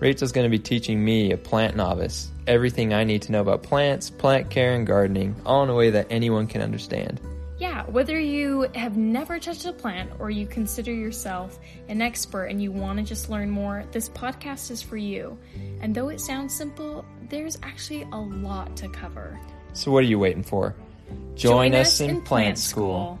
Rachel's going to be teaching me, a plant novice, everything I need to know about plants, plant care, and gardening, all in a way that anyone can understand. Yeah, whether you have never touched a plant or you consider yourself an expert and you want to just learn more, this podcast is for you. And though it sounds simple, there's actually a lot to cover. So, what are you waiting for? Join, us, in, Plant School.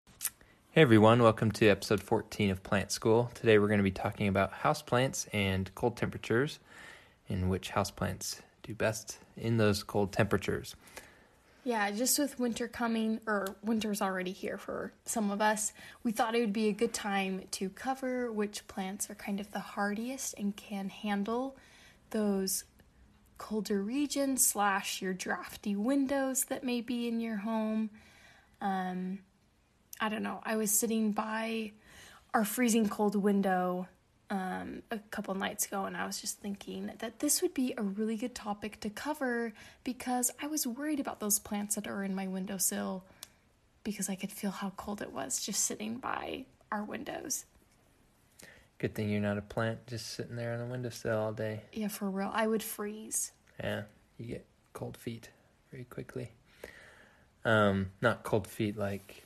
Hey everyone, welcome to episode 14 of Plant School. Today we're going to be talking about houseplants and cold temperatures and which houseplants do best in those cold temperatures. Yeah, just with winter coming, or winter's already here for some of us, we thought it would be a good time to cover which plants are kind of the hardiest and can handle those colder regions slash your drafty windows that may be in your home. Um, I don't know. I was sitting by our freezing cold window um, a couple nights ago, and I was just thinking that this would be a really good topic to cover because I was worried about those plants that are in my windowsill because I could feel how cold it was just sitting by our windows. Good thing you're not a plant just sitting there on the windowsill all day. Yeah, for real. I would freeze. Yeah, you get cold feet very quickly. Um, not cold feet like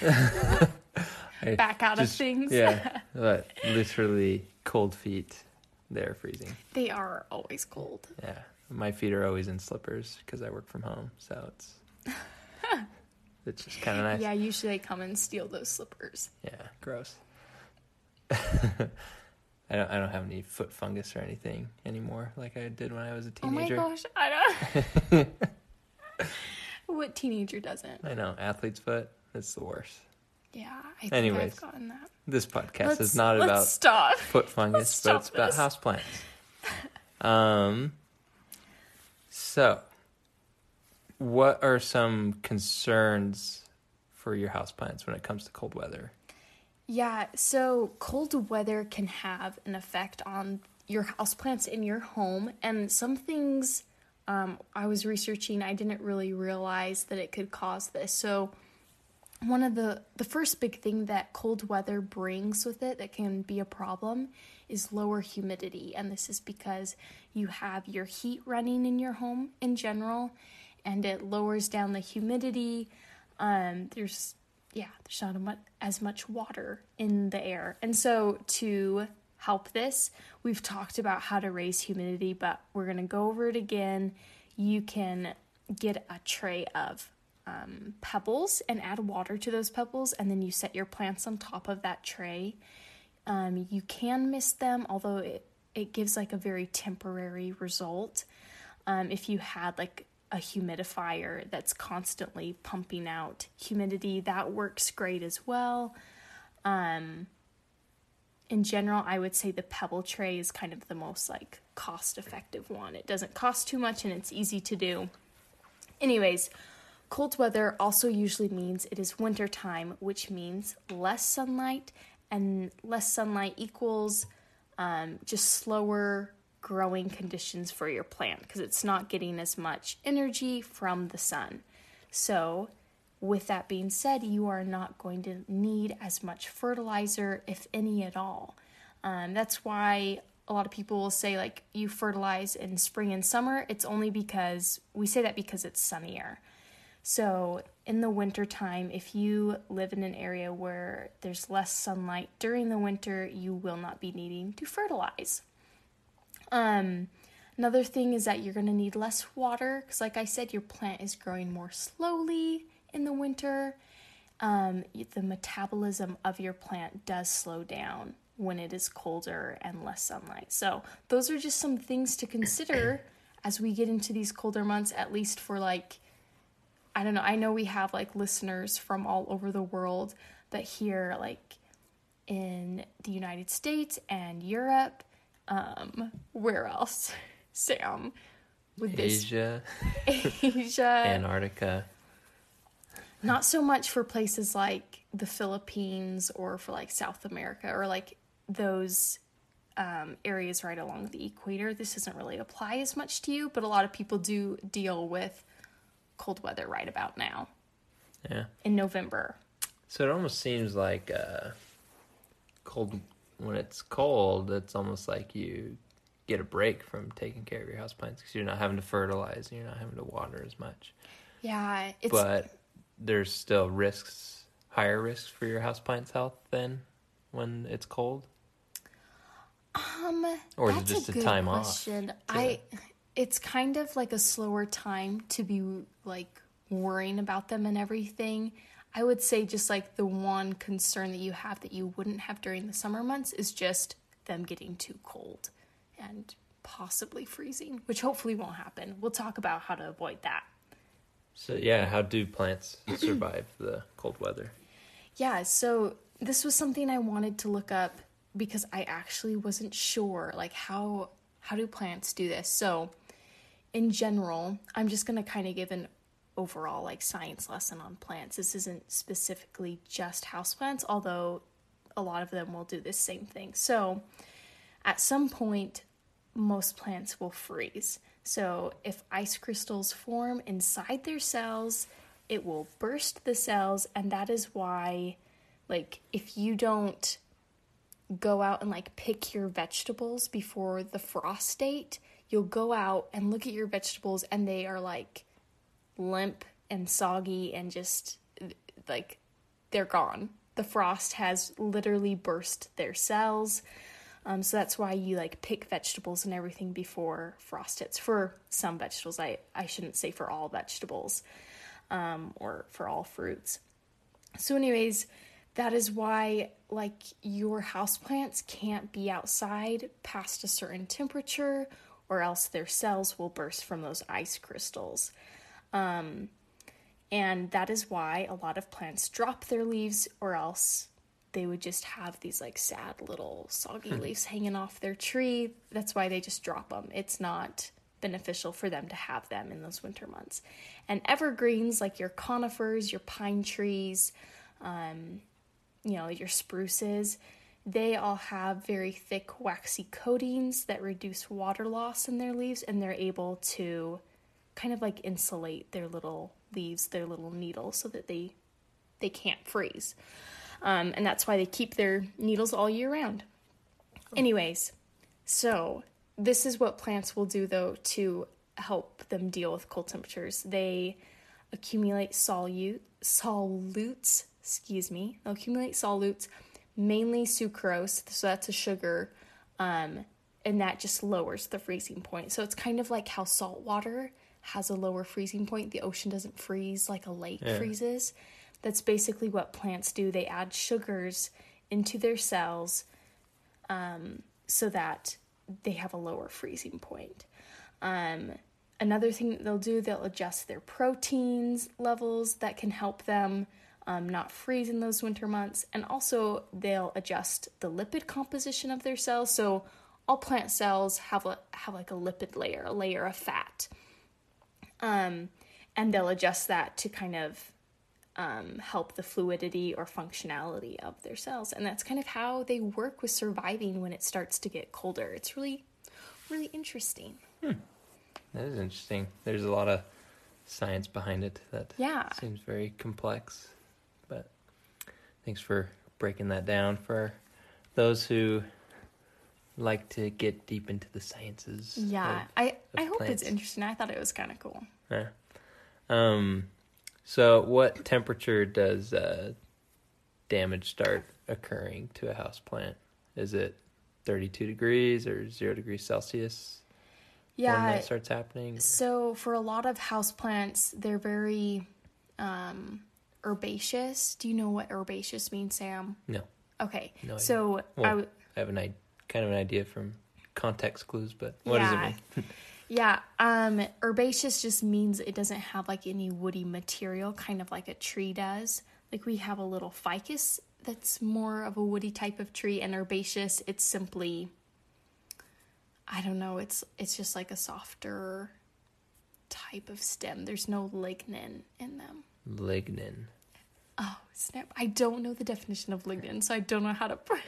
Back out just, of things. yeah, but literally cold feet. They're freezing. They are always cold. Yeah, my feet are always in slippers because I work from home, so it's it's just kind of nice. Yeah, usually I come and steal those slippers. Yeah, gross. I don't. I don't have any foot fungus or anything anymore, like I did when I was a teenager. Oh my gosh, I don't. what teenager doesn't? I know, athlete's foot. It's the worst. Yeah, I think Anyways, I've gotten that. This podcast Let's- is not about stop. foot fungus, Let's but it's about this. house plants. Um. So, what are some concerns for your house plants when it comes to cold weather? Yeah, so cold weather can have an effect on your houseplants in your home, and some things um, I was researching, I didn't really realize that it could cause this. So, one of the the first big thing that cold weather brings with it that can be a problem is lower humidity, and this is because you have your heat running in your home in general, and it lowers down the humidity. Um, there's yeah, there's not much, as much water in the air. And so to help this, we've talked about how to raise humidity, but we're going to go over it again. You can get a tray of um, pebbles and add water to those pebbles, and then you set your plants on top of that tray. Um, you can mist them, although it, it gives like a very temporary result. Um, if you had like a humidifier that's constantly pumping out humidity, that works great as well. Um, in general, I would say the pebble tray is kind of the most like cost effective one. It doesn't cost too much and it's easy to do. Anyways, cold weather also usually means it is winter time, which means less sunlight, and less sunlight equals um, just slower growing conditions for your plant because it's not getting as much energy from the sun. So, with that being said, you are not going to need as much fertilizer, if any at all. Um, that's why a lot of people will say like you fertilize in spring and summer, it's only because we say that because it's sunnier. So, in the wintertime, if you live in an area where there's less sunlight during the winter, you will not be needing to fertilize. Um, another thing is that you're going to need less water because, like I said, your plant is growing more slowly in the winter. Um, the metabolism of your plant does slow down when it is colder and less sunlight. So, those are just some things to consider as we get into these colder months, at least for like, I don't know, I know we have like listeners from all over the world, that hear like in the United States and Europe, um, where else, Sam? With Asia, Asia, Antarctica. Not so much for places like the Philippines or for like South America or like those um, areas right along the equator, this doesn't really apply as much to you, but a lot of people do deal with cold weather right about now. Yeah. In November. So it almost seems like uh, cold when it's cold. It's almost like you get a break from taking care of your houseplants because you're not having to fertilize and you're not having to water as much. Yeah, it's but there's still risks, higher risks for your houseplant's health than when it's cold. Um, or is it just a, a time question. off? I, it's kind of like a slower time to be like worrying about them and everything. I would say just like the one concern that you have that you wouldn't have during the summer months is just them getting too cold and possibly freezing, which hopefully won't happen. We'll talk about how to avoid that. So yeah, how do plants survive the cold weather? Yeah, so this was something I wanted to look up because I actually wasn't sure like how how do plants do this. So in general, I'm just going to kind of give an overall like science lesson on plants. This isn't specifically just houseplants, although a lot of them will do this same thing. So at some point most plants will freeze. So if ice crystals form inside their cells, it will burst the cells and that is why like if you don't go out and like pick your vegetables before the frost date, you'll go out and look at your vegetables and they are like limp and soggy and just like they're gone. The frost has literally burst their cells. Um, so that's why you like pick vegetables and everything before frost hits. For some vegetables, I, I shouldn't say for all vegetables um, or for all fruits. So, anyways, that is why like your houseplants can't be outside past a certain temperature or else their cells will burst from those ice crystals. Um, and that is why a lot of plants drop their leaves or else they would just have these like sad little soggy hmm. leaves hanging off their tree. That's why they just drop them. It's not beneficial for them to have them in those winter months. And evergreens like your conifers, your pine trees, um, you know, your spruces, they all have very thick, waxy coatings that reduce water loss in their leaves, and they're able to kind of like insulate their little leaves, their little needles, so that they they can't freeze. Um, and that's why they keep their needles all year round. Anyways, so this is what plants will do though to help them deal with cold temperatures. They accumulate solute, solutes excuse me, they'll accumulate solutes, mainly sucrose, so that's a sugar, um, and that just lowers the freezing point. So it's kind of like how salt water has a lower freezing point. The ocean doesn't freeze like a lake yeah. freezes. That's basically what plants do. They add sugars into their cells um, so that they have a lower freezing point. Um, another thing that they'll do, they'll adjust their proteins levels that can help them um, not freeze in those winter months. And also, they'll adjust the lipid composition of their cells. So, all plant cells have a, have like a lipid layer, a layer of fat. Um, and they'll adjust that to kind of um, help the fluidity or functionality of their cells. And that's kind of how they work with surviving when it starts to get colder. It's really, really interesting. Hmm. That is interesting. There's a lot of science behind it that yeah. seems very complex. Thanks for breaking that down for those who like to get deep into the sciences. Yeah, of- I of I hope plants. it's interesting. I thought it was kind of cool. Yeah. Um, so what temperature does uh, damage start occurring to a house plant? Is it 32 degrees or 0 degrees Celsius when Yeah. that starts happening? So for a lot of house plants, they're very um, herbaceous. Do you know what herbaceous means, Sam? No. Okay. No idea. so I Well, w- I have an I- kind of an idea from context clues, but what does it mean? Yeah, um, herbaceous just means it doesn't have like any woody material, kind of like a tree does. Like we have a little ficus that's more of a woody type of tree, and herbaceous, it's simply, I don't know, it's it's just like a softer type of stem. There's no lignin in them. Lignin. Oh snap! I don't know the definition of lignin, so I don't know how to break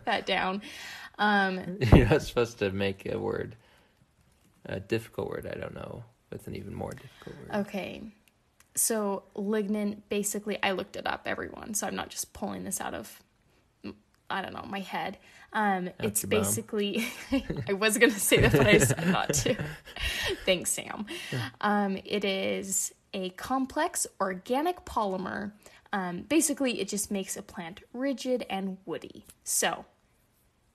that down. Um, You're not supposed to make a word, a difficult word, I don't know, with an even more difficult word. Okay. So lignin basically I looked it up everyone, so I'm not just pulling this out of I don't know, my head. Um it's basically I was going to say that but I decided not to. Thanks Sam. Um it is a complex organic polymer. Um basically it just makes a plant rigid and woody. So,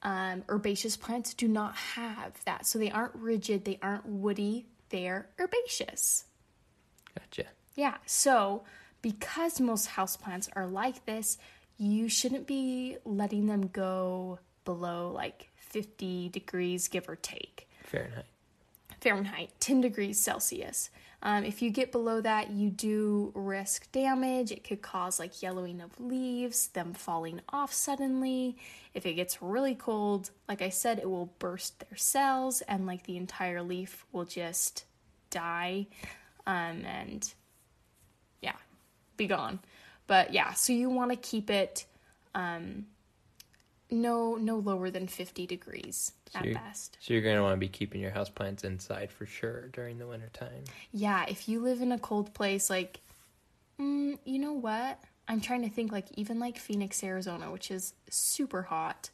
um, herbaceous plants do not have that. So they aren't rigid, they aren't woody, they're herbaceous. Gotcha. Yeah, so because most houseplants are like this, you shouldn't be letting them go below like 50 degrees, give or take. Fahrenheit. Fahrenheit, 10 degrees Celsius. Um, if you get below that, you do risk damage. It could cause like yellowing of leaves, them falling off suddenly. If it gets really cold, like I said, it will burst their cells and like the entire leaf will just die. Um, and yeah, be gone. But yeah, so you want to keep it um, no no lower than 50 degrees at you're- best. So you're going to want to be keeping your houseplants inside for sure during the winter time. Yeah, if you live in a cold place, like, mm, you know what? I'm trying to think, like, even like Phoenix, Arizona, which is super hot.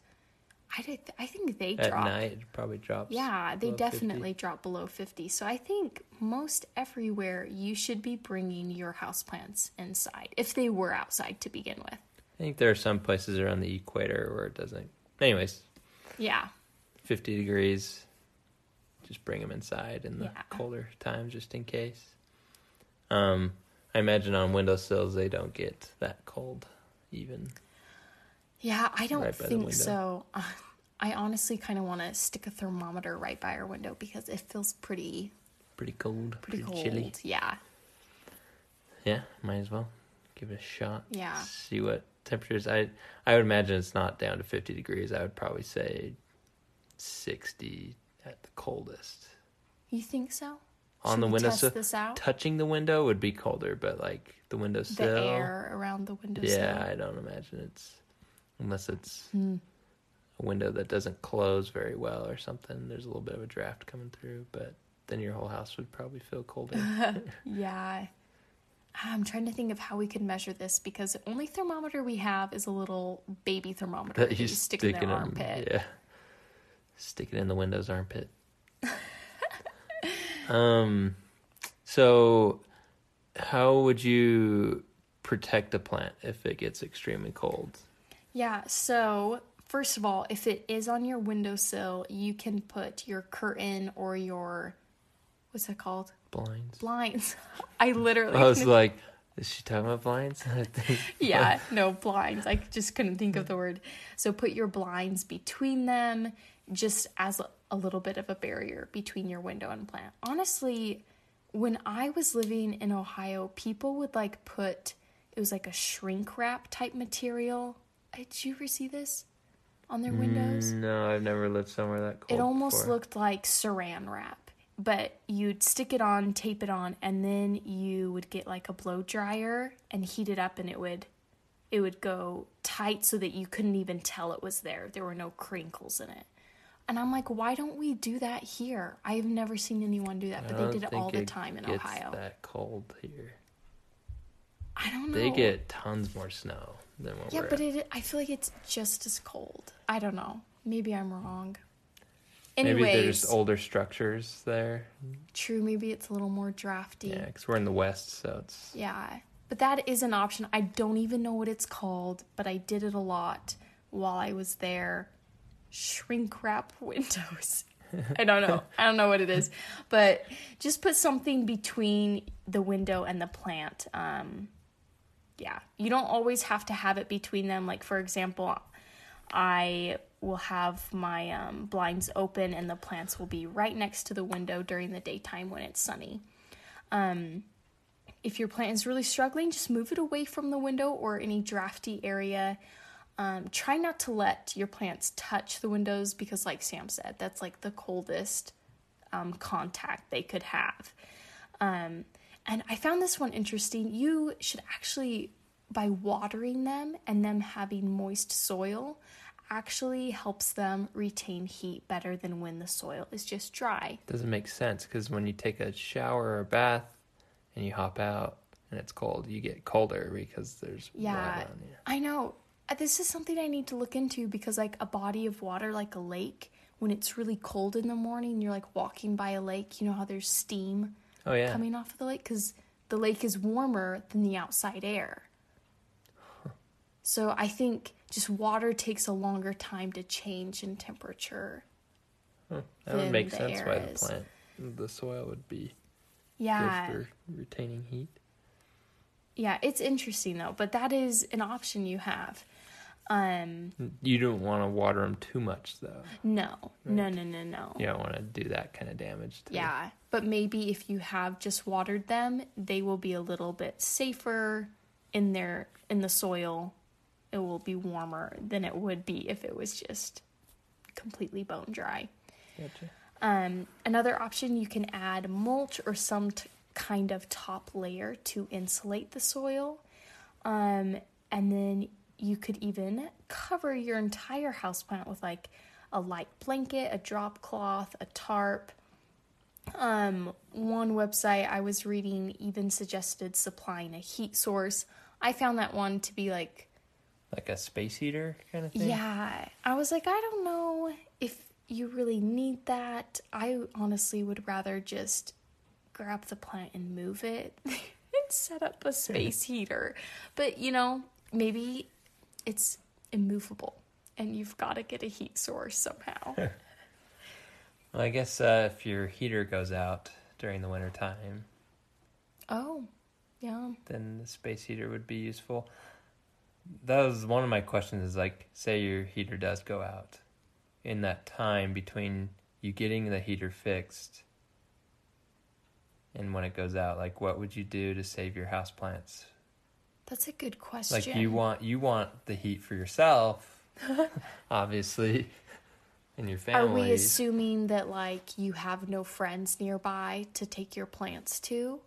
I, did, I think they drop At drop. night, it probably drops. Yeah, they below 50. definitely drop below 50. So I think most everywhere you should be bringing your houseplants inside if they were outside to begin with. I think there are some places around the equator where it doesn't. Anyways, Yeah. 50 degrees. Just bring them inside in the Yeah. colder times, just in case. Um, I imagine on windowsills they don't get that cold, even. Yeah, I don't Right think so. Uh, I honestly kind of want to stick a thermometer right by our window because it feels pretty Pretty cold, pretty, pretty, cold. chilly. Yeah. Yeah, might as well give it a shot. Yeah. See what temperatures. I I would imagine it's not down to 50 degrees. I would probably say 60 at the coldest. You think so? on Should the we windowsill. test this out? Touching the window would be colder, but like the the windowsill. air around the windowsill. Yeah, I don't imagine it's unless it's Hmm. a window that doesn't close very well or something. There's a little bit of a draft coming through, but then your whole house would probably feel colder. Yeah. I'm trying to think of how we could measure this because the only thermometer we have is a little baby thermometer that you stick in their in armpit. Yeah, stick it in the window's armpit. um, so how would you protect a plant if it gets extremely cold? Yeah, so first of all, if it is on your windowsill, you can put your curtain or your what's that called? Blinds. Blinds. I literally I was like, is she talking about blinds? Yeah, no blinds. I just couldn't think of the word. So put your blinds between them just as a, little bit of a barrier between your window and plant. Honestly, when I was living in Ohio, people would like put it was like a shrink wrap type material. Uh, Did you ever see this on their windows? No, I've never lived somewhere that cold. It almost before. looked like saran wrap, but you'd stick it on, tape it on, and then you would get like a blow dryer and heat it up, and it would it would go tight so that you couldn't even tell it was there. There were no crinkles in it. And I'm like, why don't we do that here? I've never seen anyone do that, but they did it all the time in gets Ohio. That cold here. I don't know. They get tons more snow than what yeah, we're but it I feel like it's just as cold. I don't know. Maybe I'm wrong. Anyways, Maybe there's older structures there. true. Maybe it's a little more drafty. Yeah, because we're in the west, so it's Yeah, but that is an option. I don't even know what it's called, but I did it a lot while I was there. Shrink wrap windows. I don't know. I don't know what it is, but just put something between the window and the plant. Um, yeah, you don't always have to have it between them. Like for example, I will have my um, blinds open and the plants will be right next to the window during the daytime when it's sunny if your plant is really struggling, just move it away from the window or any drafty area. Um, try not to let your plants touch the windows because, like Sam said, that's like the coldest um, contact they could have. Um, and I found this one interesting. You should actually, by watering them and them having moist soil, actually helps them retain heat better than when the soil is just dry. doesn't make sense because when you take a shower or bath and you hop out and it's cold, you get colder because there's Yeah, water on you. I know. Uh, This is something I need to look into because, like, a body of water, like a lake, when it's really cold in the morning, you're like walking by a lake. You know how there's steam Oh yeah, coming off of the lake because the lake is warmer than the outside air. So I think just water takes a longer time to change in temperature. that would make the sense why the is. plant, the soil would be Yeah, good for retaining heat. yeah, it's interesting though, but that is an option you have. Um, You don't want to water them too much though. no, no, no, no, no. You don't want to do that kind of damage. To Yeah, but maybe if you have just watered them, they will be a little bit safer in their in the soil. It will be warmer than it would be if it was just completely bone dry. Gotcha. Um, another option you can add mulch or some t- kind of top layer to insulate the soil. Um, and then you could even cover your entire houseplant with like a light blanket, a drop cloth, a tarp. Um, one website I was reading even suggested supplying a heat source. I found that one to be like Like a space heater kind of thing. yeah, I was like, I don't know if you really need that. I honestly would rather just grab the plant and move it and set up a space heater. But you know, maybe it's immovable and you've got to get a heat source somehow. Well, I guess uh, if your heater goes out during the winter time, oh, yeah. then the space heater would be useful. That was one of my questions is like, say your heater does go out. In that time between you getting the heater fixed and when it goes out, like what would you do to save your house plants That's a good question. Like you want you want the heat for yourself, obviously, and your family. Are we assuming that like you have no friends nearby to take your plants to?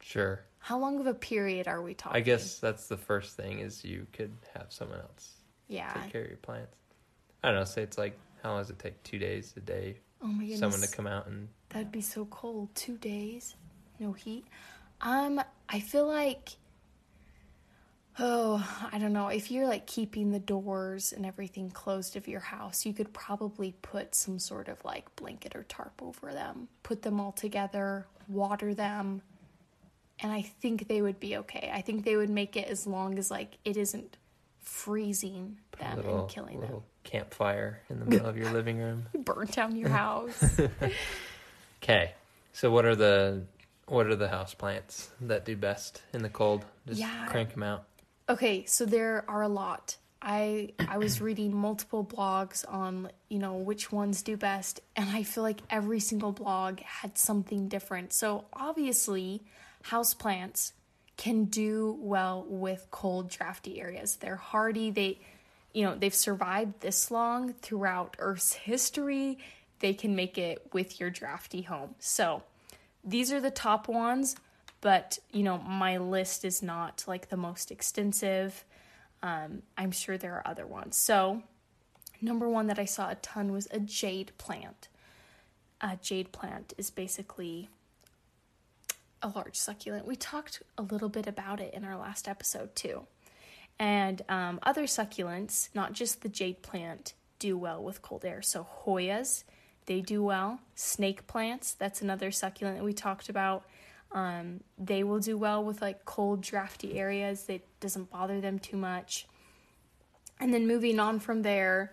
Sure. How long of a period are we talking? I guess that's the first thing is you could have someone else Yeah. take care of your plants. I don't know. Say it's like how long does it take? Two days, a day, Oh my goodness. someone to come out and That'd be so cold. Two days, no heat. Um, I feel like, oh, I don't know. If you're like keeping the doors and everything closed of your house, you could probably put some sort of like blanket or tarp over them, put them all together, water them, and I think they would be okay. I think they would make it as long as like it isn't freezing them little, and killing them. little campfire in the middle of your living room. You burn down your house. Okay, so what are the what are the house plants that do best in the cold? Just Yeah. crank them out. Okay, so there are a lot. I I was reading multiple blogs on, you know, which ones do best, and I feel like every single blog had something different. So obviously, houseplants can do well with cold drafty areas. They're hardy. They you know, they've survived this long throughout Earth's history. They can make it with your drafty home. So, these are the top ones, but you know, my list is not like the most extensive. Um, I'm sure there are other ones. So, number one that I saw a ton was a jade plant. A jade plant is basically a large succulent. We talked a little bit about it in our last episode, too. And um, other succulents, not just the jade plant, do well with cold air. So Hoyas, they do well. Snake plants, that's another succulent that we talked about. Um, they will do well with like cold, drafty areas. It doesn't bother them too much. And then moving on from there,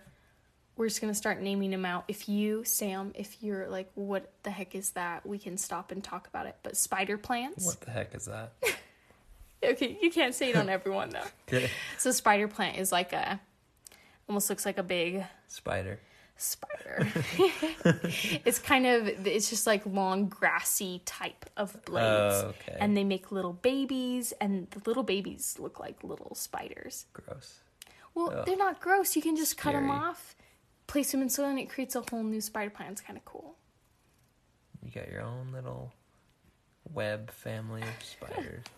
we're just gonna start naming them out. If you, Sam, if you're like, what the heck is that? We can stop and talk about it. But spider plants. What the heck is that? Okay, you can't say it on everyone though. Okay. So spider plant is like a, almost looks like a big Spider. spider. it's kind of it's just like long grassy type of blades. Oh, okay. And they make little babies and the little babies look like little spiders. Gross. Well, Ugh. they're not gross. You can just cut them off, place them in soil and it creates a whole new spider plant. It's kind of cool. You got your own little web family of spiders.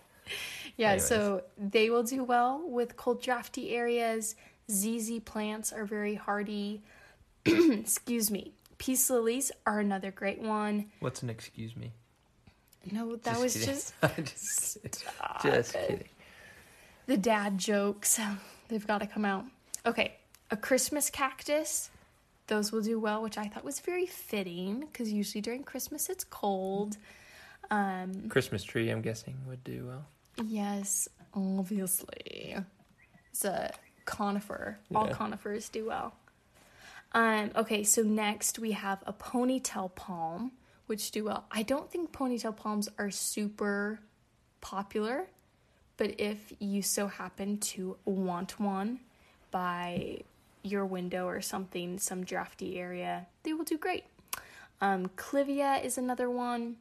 Yeah, Anyways. so they will do well with cold drafty areas. ZZ plants are very hardy. Excuse me. Peace lilies are another great one. What's an excuse me? No, that Just was kidding. just just kidding. Just kidding. the dad jokes. They've got to come out. Okay, a Christmas cactus. Those will do well, which I thought was very fitting because usually during Christmas it's cold. Um, Christmas tree, I'm guessing, would do well. yes, obviously. It's a conifer. All conifers do well. Um, okay, so next we have a ponytail palm, which do well. I don't think ponytail palms are super popular, but if you so happen to want one by your window or something, some drafty area, they will do great. Um, Clivia is another one.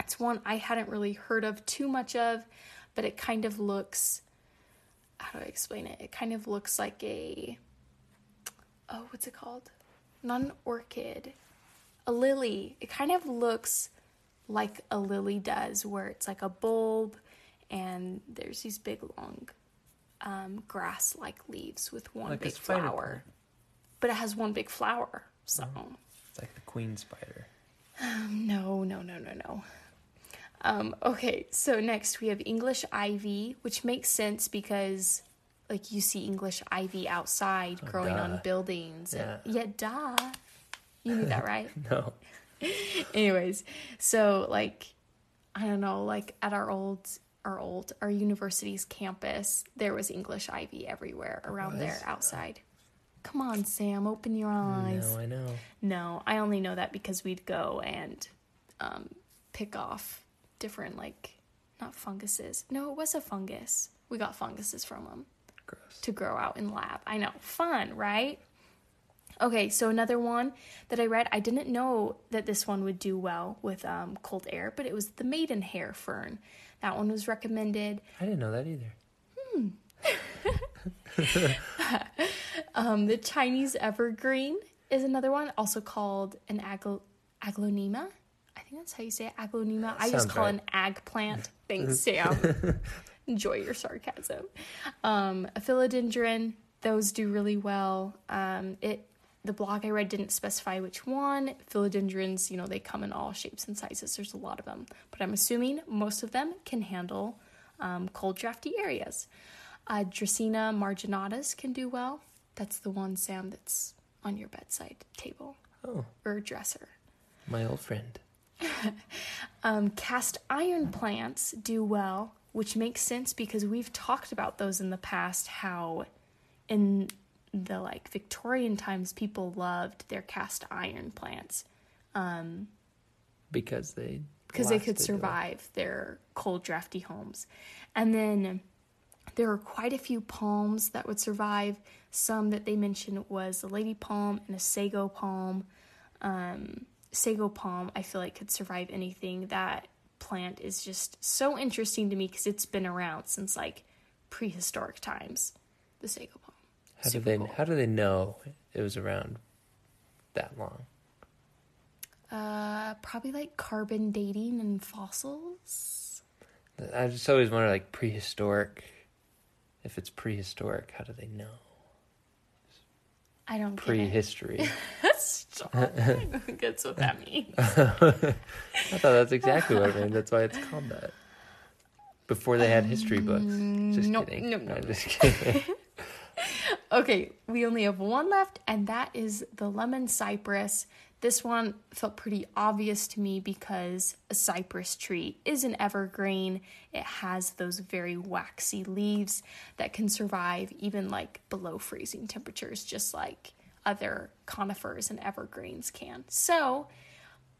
It's one I hadn't really heard of too much of, but it kind of looks. How do I explain it? It kind of looks like a. Oh, what's it called? Not an orchid. A lily. It kind of looks like a lily does, where it's like a bulb and there's these big long um, grass like leaves with one Like big flower. plant. But it has one big flower. So. It's like the queen spider. No, no, no, no, no. Um, okay, so next we have English ivy, which makes sense because, like, you see English ivy outside growing duh. on buildings. Yeah. yeah, duh. You knew that, right? No. Anyways, so like, I don't know, like at our old, our old, our university's campus, there was English ivy everywhere around there outside. Come on, Sam, open your eyes. No, I know. No, I only know that because we'd go and um, pick off different, like, not funguses. No, it was a fungus. We got funguses from them Gross. to grow out in lab. I know. Fun, right? Okay, so another one that I read, I didn't know that this one would do well with um, cold air, but it was the maidenhair fern. That one was recommended. I didn't know that either. Um, the Chinese evergreen is another one, also called an agl- aglonema. I think that's how you say it, aglonema. I just call it right. an ag plant. Thanks, Sam. Enjoy your sarcasm. Um, a philodendron, those do really well. Um, it the blog I read didn't specify which one. Philodendrons, you know, they come in all shapes and sizes. There's a lot of them, but I'm assuming most of them can handle um, cold, drafty areas. Uh, Dracaena marginatus can do well. That's the one, Sam, that's on your bedside table Oh, or dresser. my old friend. Um, cast iron plants do well, which makes sense because we've talked about those in the past. How in the like Victorian times, people loved their cast iron plants Because they because they could survive their cold, drafty homes. And then there were quite a few palms that would survive. Some that they mentioned was a lady palm and a sago palm. Um, sago palm, I feel like could survive anything. That plant is just so interesting to me because it's been around since like prehistoric times. The sago palm. How do they? cool. How do they know it was around that long? Uh, probably like carbon dating and fossils. I just always wonder, like prehistoric. If it's prehistoric, how do they know? I don't. Prehistory. Stop. That's what that means. I thought that's exactly what it meant. That's why it's called that. Before they had history books. Just nope, kidding. nope, nope, I'm just kidding. Okay, we only have one left, and that is the lemon cypress. This one felt pretty obvious to me because a cypress tree is an evergreen. It has those very waxy leaves that can survive even like below freezing temperatures, just like other conifers and evergreens can. So,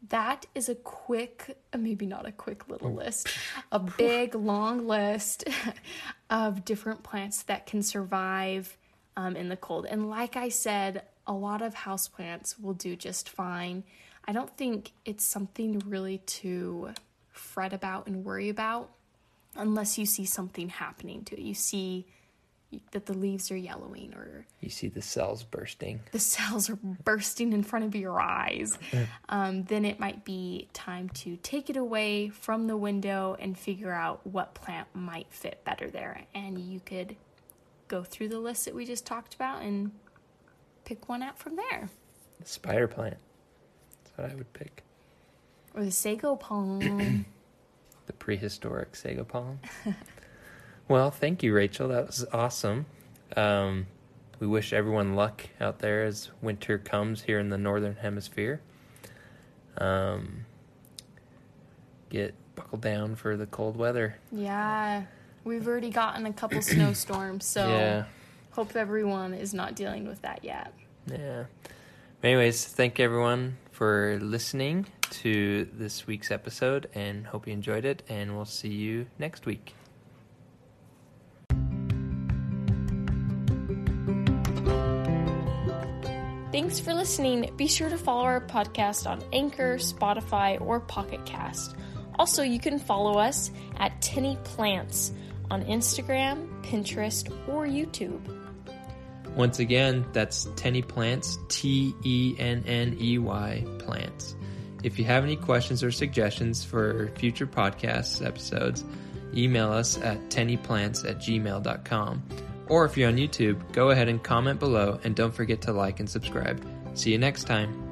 that is a quick, maybe not a quick little oh. list, a big long list of different plants that can survive um, in the cold. And like I said, a lot of houseplants will do just fine. I don't think it's something really to fret about and worry about unless you see something happening to it. You see that the leaves are yellowing or You see the cells bursting. the cells are bursting in front of your eyes, um, then it might be time to take it away from the window and figure out what plant might fit better there. And you could go through the list that we just talked about and pick one out from there. The spider plant. That's what I would pick. Or the sago palm. The prehistoric sago palm. well, thank you, Rachel. That was awesome. Um, we wish everyone luck out there as winter comes here in the northern hemisphere. Um, get buckled down for the cold weather. yeah, we've already gotten a couple snowstorms, so Yeah. hope everyone is not dealing with that yet. Yeah. Anyways, thank everyone for listening to this week's episode and hope you enjoyed it. And we'll see you next week. Thanks for listening. Be sure to follow our podcast on Anchor, Spotify, or Pocket Cast. Also, you can follow us at Tenny Plants on Instagram, Pinterest, or YouTube. Once again, that's Tenny Plants, T E N N E Y Plants. If you have any questions or suggestions for future podcast episodes, email us at tennyplants at gmail.com. Or if you're on YouTube, go ahead and comment below and don't forget to like and subscribe. See you next time.